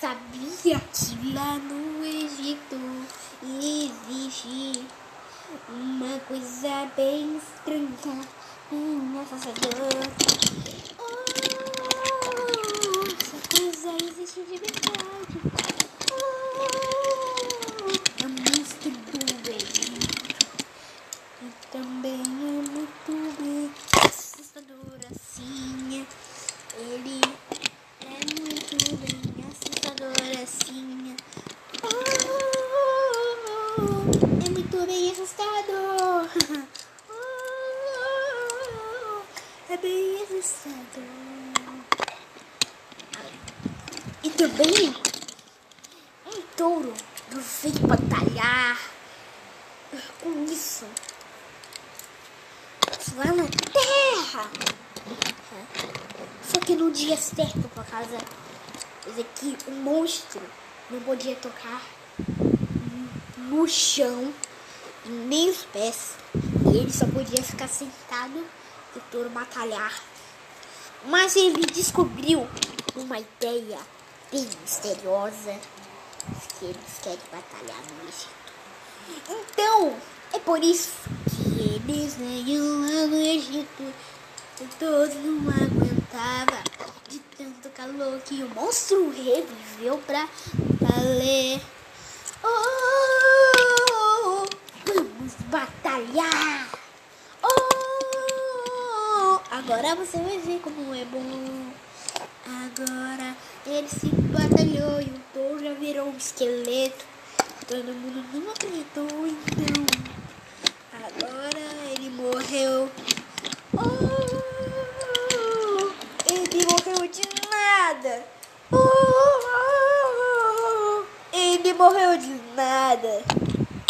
Sabia que lá no Egito existe uma coisa bem estranha, bem assustadora. Oh, essa coisa existe de verdade. Oh, é o monstro do Egito. E também é muito assim. Ele é muito bem assustador assim. Oh, é muito bem assustador. Oh, é bem assustador. E também um touro não veio batalhar com isso lá na terra. Que no dia certo, por causa que o monstro não podia tocar no chão e nem os pés. E ele só podia ficar sentado e o touro batalhar. Mas ele descobriu uma ideia bem misteriosa que eles querem batalhar no Egito. Então, é por isso que eles venham lá no Egito. Todos não aguentava de tanto calor que o monstro reviveu pra valer. Oh, vamos batalhar! Oh, agora você vai ver como é bom. Agora ele se batalhou e o touro já virou um esqueleto. Todo mundo não acreditou, então. Agora ele morreu. Oh, ele morreu de nada. Oh, ele morreu de nada.